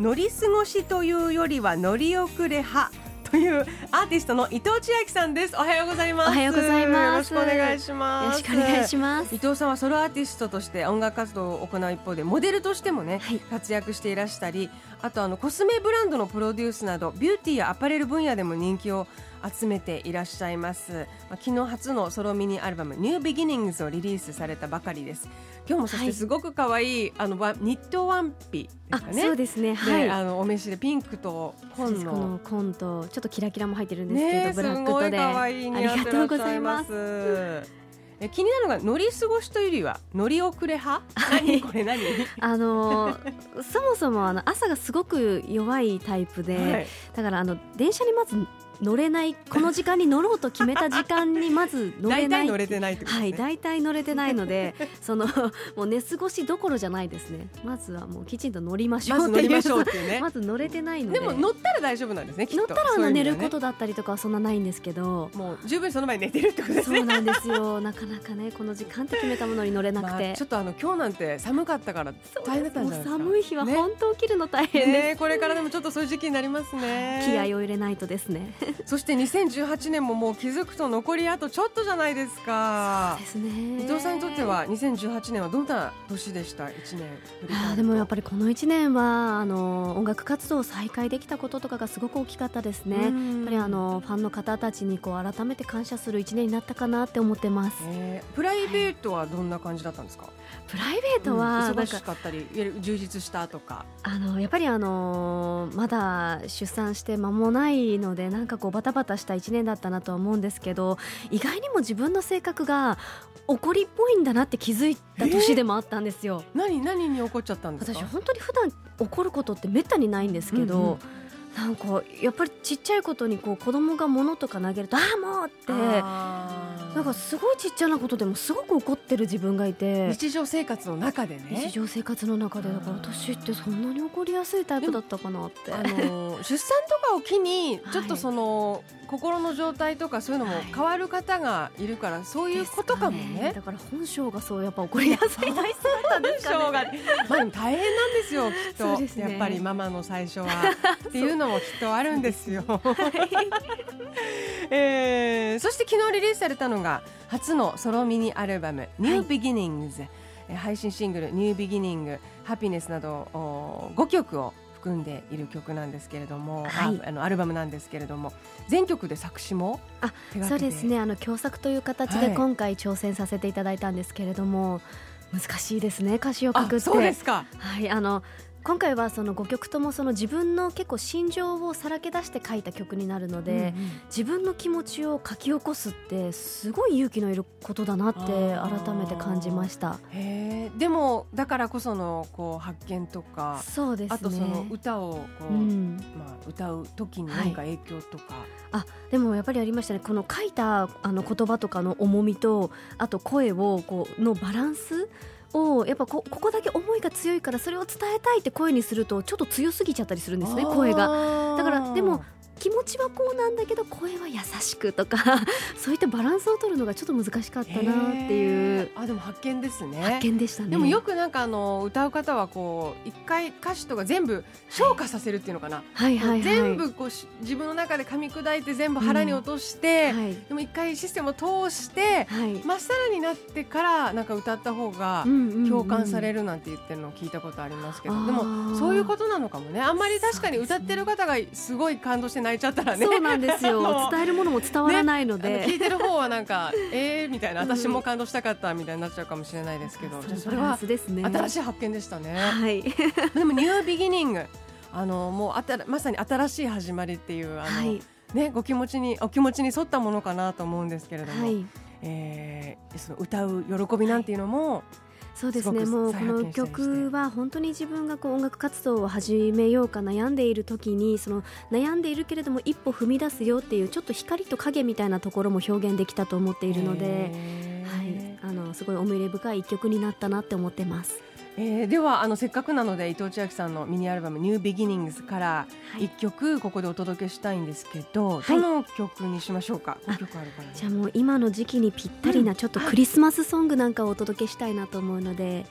乗り過ごしというよりは乗り遅れ派というアーティストの伊藤千秋さんです。おはようございます。おはようございます。よろしくお願いします。よろしくお願いします。伊藤さんはソロアーティストとして音楽活動を行う一方でモデルとしてもね、はい。活躍していらしたりあとあのコスメブランドのプロデュースなどビューティーやアパレル分野でも人気を集めていらっしゃいます、まあ、昨日初のソロミニアルバム「ニュービギニングズをリリースされたばかりです。今日もそしてすごく可愛い、あのワンニットワンピですかね。そうですね。ではい。あのお召しでピンクと紺の。の紺とちょっとキラキラも入ってるんですけど、ねえブラッすごいクとで可愛い似合ってらっしゃいます。え気になるのが乗り過ごしというよりは乗り遅れ派、何これ何、あのーそもそもあの朝がすごく弱いタイプで、はい。だからあの電車にまず乗れないこの時間に乗ろうと決めた時間にまず乗れない体乗れてないってことですね、はい、大体乗れてないので そのもう寝過ごしどころじゃないですね。まずはもうきちんと乗りましょうまず乗りましょうっていう。ね。まず乗れてないので。でも乗ったら大丈夫なんですねきっと。乗ったらあの寝ることだったりとかはそんなないんですけど。もう十分その前に寝てるってことですね。そうなんですよ。なかなかねこの時間って決めたものに乗れなくて、まあ、ちょっとあの今日なんて寒かったから大変だったんじゃないですか。もう寒い日は本当起きるの大変です、ねこれからでもちょっとそういう時期になりますね。気合を入れないとですね。そして2018年ももう気づくと残りあとちょっとじゃないですか。ですね。伊藤さんにとっては2018年はどんな年でした？1年あーでもやっぱりこの1年はあの音楽活動を再開できたこととかがすごく大きかったですね。やっぱりあのファンの方たちにこう改めて感謝する1年になったかなって思ってます。えープライベートはどんな感じだったんですか、プライベートはうん忙しかったり充実したとか。あのやっぱりあのまだ出産して間もないのでなんかこうバタバタした1年だったなとは思うんですけど意外にも自分の性格が怒りっぽいんだなって気づいた年でもあったんですよ。何何に怒っちゃったんです私本当に普段怒ることってめったにないんですけど、うんうんなんかやっぱりちっちゃいことにこう子供が物とか投げるとああもうってなんかすごいちっちゃなことでもすごく怒ってる自分がいて。日常生活の中で日ね常生活の中でだから私ってそんなに怒りやすいタイプだったかなって。あの出産とかを機にはいちょっとその、心の状態とかそういうのもはい。変わる方がいるから、そういうことかもね。だから本性がそうやっぱ怒りやすい体質だったんですかね。まあでも大変なんですよきっと、ね。やっぱりママの最初は。っていうのもきっとあるんですよ。えーそして昨日リリースされたのが初のソロミニアルバム「New Beginnings、えー配信シングル「New Beginning」「ハピネス」などお5曲を含んでいる曲なんですけれども、はい。ああのアルバムなんですけれども全曲で作詞もあそうですね。あの共作という形はい。で今回挑戦させていただいたんですけれども、難しいですね歌詞を書くって。あそうですか。はいあの今回はその5曲ともその自分の結構心情をさらけ出して書いた曲になるので、うんうん。自分の気持ちを書き起こすってすごい勇気のいることだなって改めて感じました。でもだからこそのこう発見とか、そうですね。あとその歌をこう、うん、まあ、歌う時に何か影響とか、あでもやっぱりありましたね。この書いたあの言葉とかの重みとあと声をこうのバランスをやっぱこここだけ思いが強いからそれを伝えたいって声にするとちょっと強すぎちゃったりするんですね声がが。だからでも気持ちはこうなんだけど声は優しくとか そういったバランスを取るのがちょっと難しかったなっていう。あでも発見ですね。発見でしたね。でもよくなんかあの歌う方はこう一回歌詞とか全部消化させるっていうのかな、はいはいはい。全部こうし自分の中で噛み砕いて全部腹に落として、はい。でも一回システムを通してはい。まっさらになってからなんか歌った方が共感されるなんて言ってるのを聞いたことありますけど、あー。でもそういうことなのかもね。あんまり確かに歌ってる方がすごい感動して泣いちゃったらね。そうなんですあよの伝えるものも伝わらないのあので、聞いてる方はなんかえーみたいなうん私も感動したかったみたいになっちゃうかもしれないですけど、じゃあそれは新しい発見でしたね。はい。でもニュービギニングあのもうあたらまさに新しい始まりっていうあの、はい。ねご気持ちにお気持ちに沿ったものかなと思うんですけれども、はい。えーその歌う喜びなんていうのも、そうですね。もうこの曲は本当に自分がこう音楽活動を始めようか悩んでいる時にその悩んでいるけれども一歩踏み出すよっていうちょっと光と影みたいなところも表現できたと思っているので、へはい。ー、あのすごい思い入れ深い一曲になったなって思ってます。えーではあのせっかくなので伊藤千秋さんのミニアルバム「ニュービギニングスからはい。一曲ここでお届けしたいんですけど、はい。どの曲にしましょうか？あ5曲あるからねじゃあもう今の時期にぴったりなちょっとクリスマスソングなんかをお届けしたいなと思うので、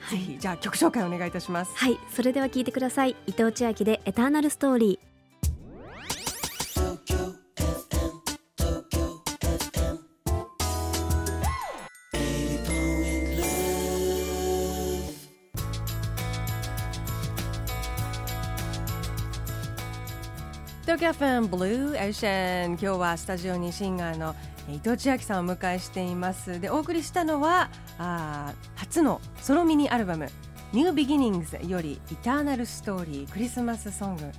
はぜい、ひ。じゃあ曲紹介お願いいたします。はい、それでは聞いてください。伊藤千秋でエターナルストーリーTOKYO FM ブルーオーシャン今日はスタジオにシンガーの伊藤千晃さんをお迎えしています。でお送りしたのはあ初のソロミニアルバム「 New Beginnings より「 Eternal Story クリスマスソング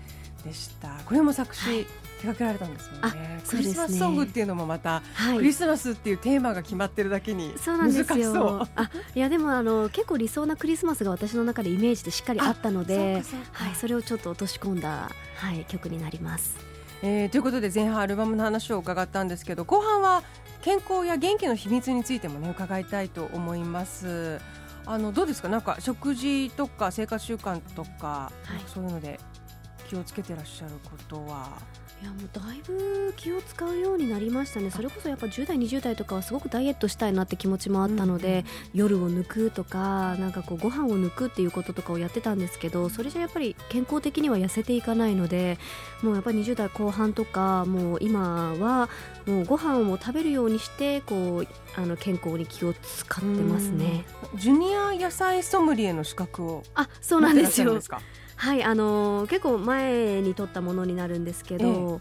でした。これも作詞、手掛けられたんですもんあね。クリスマスソングっていうのもまた、はい。クリスマスっていうテーマが決まってるだけにそうなんですよ。あ、いやでもあの結構理想なクリスマスが私の中でイメージでしっかりあったので、そはい、それをちょっと落とし込んだはい曲になります。えーということで前半アルバムの話を伺ったんですけど後半は健康や元気の秘密についてもね伺いたいと思います。あのどうですか？なんか食事とか生活習慣とか、はい。そういうので気をつけてらっしゃることは？いやもうだいぶ気を使うようになりましたね。それこそやっぱ10代20代とかはすごくダイエットしたいなって気持ちもあったので、夜を抜くとかなんかこうご飯を抜くっていうこととかをやってたんですけどそれじゃやっぱり健康的には痩せていかないのでもうやっぱり20代後半とかもう今はもうご飯を食べるようにしてこうあの健康に気を使ってますね。うん。ジュニア野菜ソムリエの資格をあそうなんですよはいあのー結構前に撮ったものになるんですけど、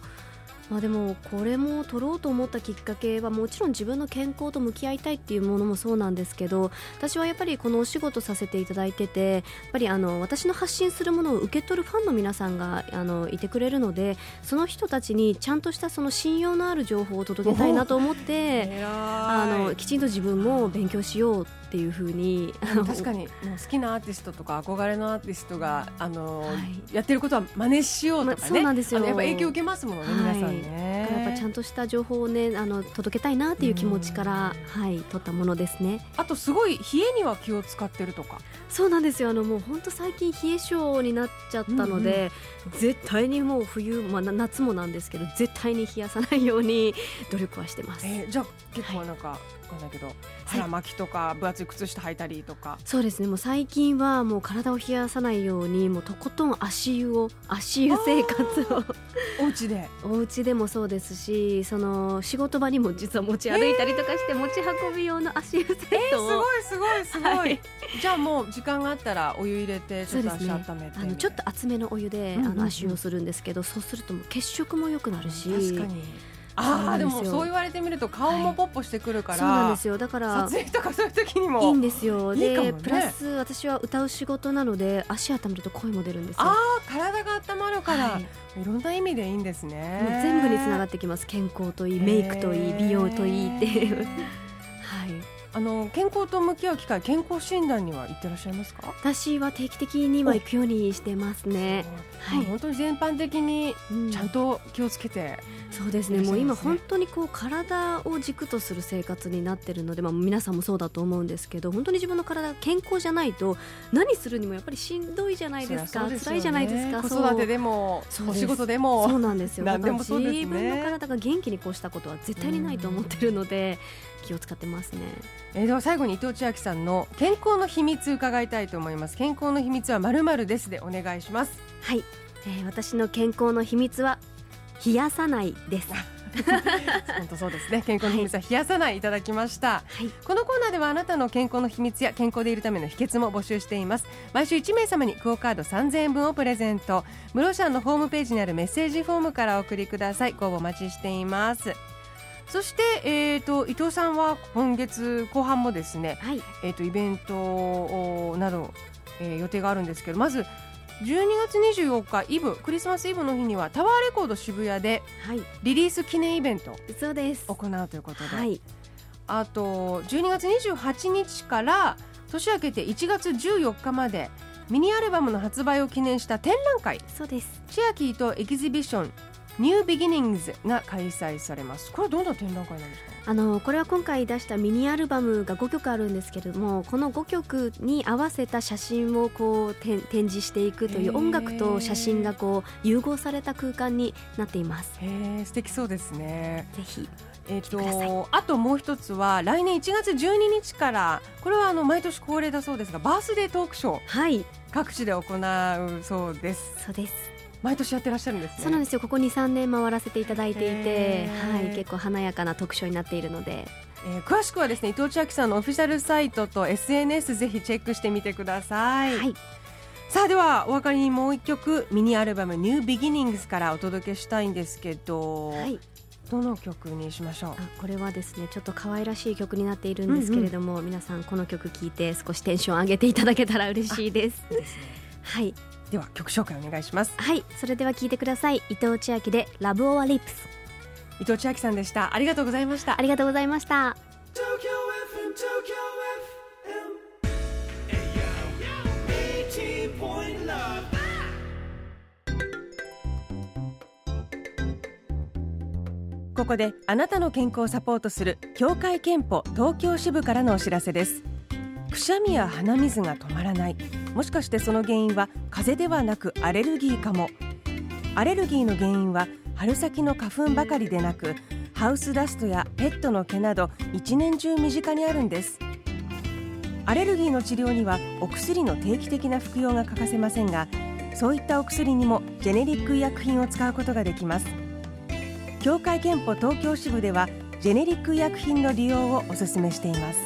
まあ、でもこれも撮ろうと思ったきっかけはもちろん自分の健康と向き合いたいっていうものもそうなんですけど私はやっぱりこのお仕事させていただいててやっぱりあの私の発信するものを受け取るファンの皆さんがあのいてくれるのでその人たちにちゃんとしたその信用のある情報を届けたいなと思って。あ あのきちんと自分も勉強しようっていうふうに確かに。もう好きなアーティストとか憧れのアーティストがあの、はい。やってることは真似しようとかね、まそうなんですよ。やっぱ影響を受けますものね、はい。皆さんねやっぱちゃんとした情報をねあの届けたいなっていう気持ちから、はい取ったものですね。あとすごい冷えには気を使ってるとか。そうなんですよ。あのもう本当最近冷え性になっちゃったので、絶対にもう冬、まあ、な夏もなんですけど絶対に冷やさないように努力はしてます、えーじゃあ結構なんか、わかんないけど腹巻きとか分厚い靴下履いたりとか、そうですね。もう最近はもう体を冷やさないようにもうとことん足湯を足湯生活を。お家で。お家でもそうですしその仕事場にも実は持ち歩いたりとかして持ち運び用の足湯セットを、すごいすごいすごい、はい。じゃあもう時間があったらお湯入れてちょっと足温めて。あのちょっと厚めのお湯で、うんうんうん。あの足湯をするんですけどそうするともう血色も良くなるし。確かにああでもそう言われてみると顔もポッポしてくるから、そうなんですよ。だから撮影とかそういう時にもいいんですよ。いいかもね。でプラス私は歌う仕事なので足温めると声も出るんですよ。ああ体が温まるから、はい。い、ろんな意味でいいんですね。もう全部につながってきます。健康といいメイクといい美容といいっていうあの健康と向き合う機会健康診断には行ってらっしゃいますか？私は定期的には行くようにしてますね、はい。本当に全般的にうんちゃんと気をつけて、そうですね。もう今本当にこう体を軸とする生活になってるので、まあ、皆さんもそうだと思うんですけど本当に自分の体が健康じゃないと何するにもやっぱりしんどいじゃないですか。ね。辛いじゃないですか。子育てでもお仕事でも。そうなんですよ。自分の体が元気にこうしたことは絶対にないと思ってるので気を使ってますね。えーでは最後に伊藤千秋さんの健康の秘密伺いたいと思います。健康の秘密はまるまるですでお願いします。はい、えー私の健康の秘密は冷やさないです。本当そうですね。健康の秘密は冷やさないいただきました。はい。このコーナーではあなたの健康の秘密や健康でいるための秘訣も募集しています。毎週1名様にクオカード3000円分をプレゼント。ムロシャンのホームページにあるメッセージフォームからお送りください。ご応募お待ちしていますそして、えー、と伊藤さんは今月後半もですね、はい。えー、とイベントをなど、えー予定があるんですけどまず12月24日イブクリスマスイブの日にはタワーレコード渋谷ではい。リリース記念イベントをそうです。行うということで、はい。あと12月28日から年明けて1月14日までミニアルバムの発売を記念した展覧会。そうです。チアキーとエキシビションニュービギニングズが開催されます。これはどんな展覧会なんですか？あのこれは今回出したミニアルバムが5曲あるんですけれどもこの5曲に合わせた写真をこう展展示していくという音楽と写真がこう融合された空間になっています。へえ素敵そうですね。ぜひえっ、ください。とあともう一つは来年1月12日からこれはあの毎年恒例だそうですがバースデートークショー。はい。各地で行うそうです。そうです毎年やってらっしゃるんですね。そうなんですよ。ここ23年回らせていただいていてはい。結構華やかな特賞になっているので。えー詳しくはですね伊藤千秋さんのオフィシャルサイトと SNS ぜひチェックしてみてください、はい。さあではお別れにもう一曲ミニアルバム「ニュービギニングスからお届けしたいんですけど、はい。どの曲にしましょう？あこれはですねちょっと可愛らしい曲になっているんですけれども、皆さんこの曲聴いて少しテンション上げていただけたら嬉しいです。はいでは曲紹介お願いしますはいそれでは聴いてください伊藤千秋でラブオアリップス伊藤千秋さんでしたありがとうございましたありがとうございました。Tokyo FM, Tokyo FM. Hey yo, 80 point love. ここであなたの健康をサポートする協会憲法東京支部からのお知らせですくしゃみや鼻水が止まらない。もしかしてその原因は風邪ではなくアレルギーかも。アレルギーの原因は春先の花粉ばかりでなくハウスダストやペットの毛など一年中身近にあるんです。アレルギーの治療にはお薬の定期的な服用が欠かせませんがそういったお薬にもジェネリック医薬品を使うことができます。協会憲法東京支部ではジェネリック医薬品の利用をお勧めしています。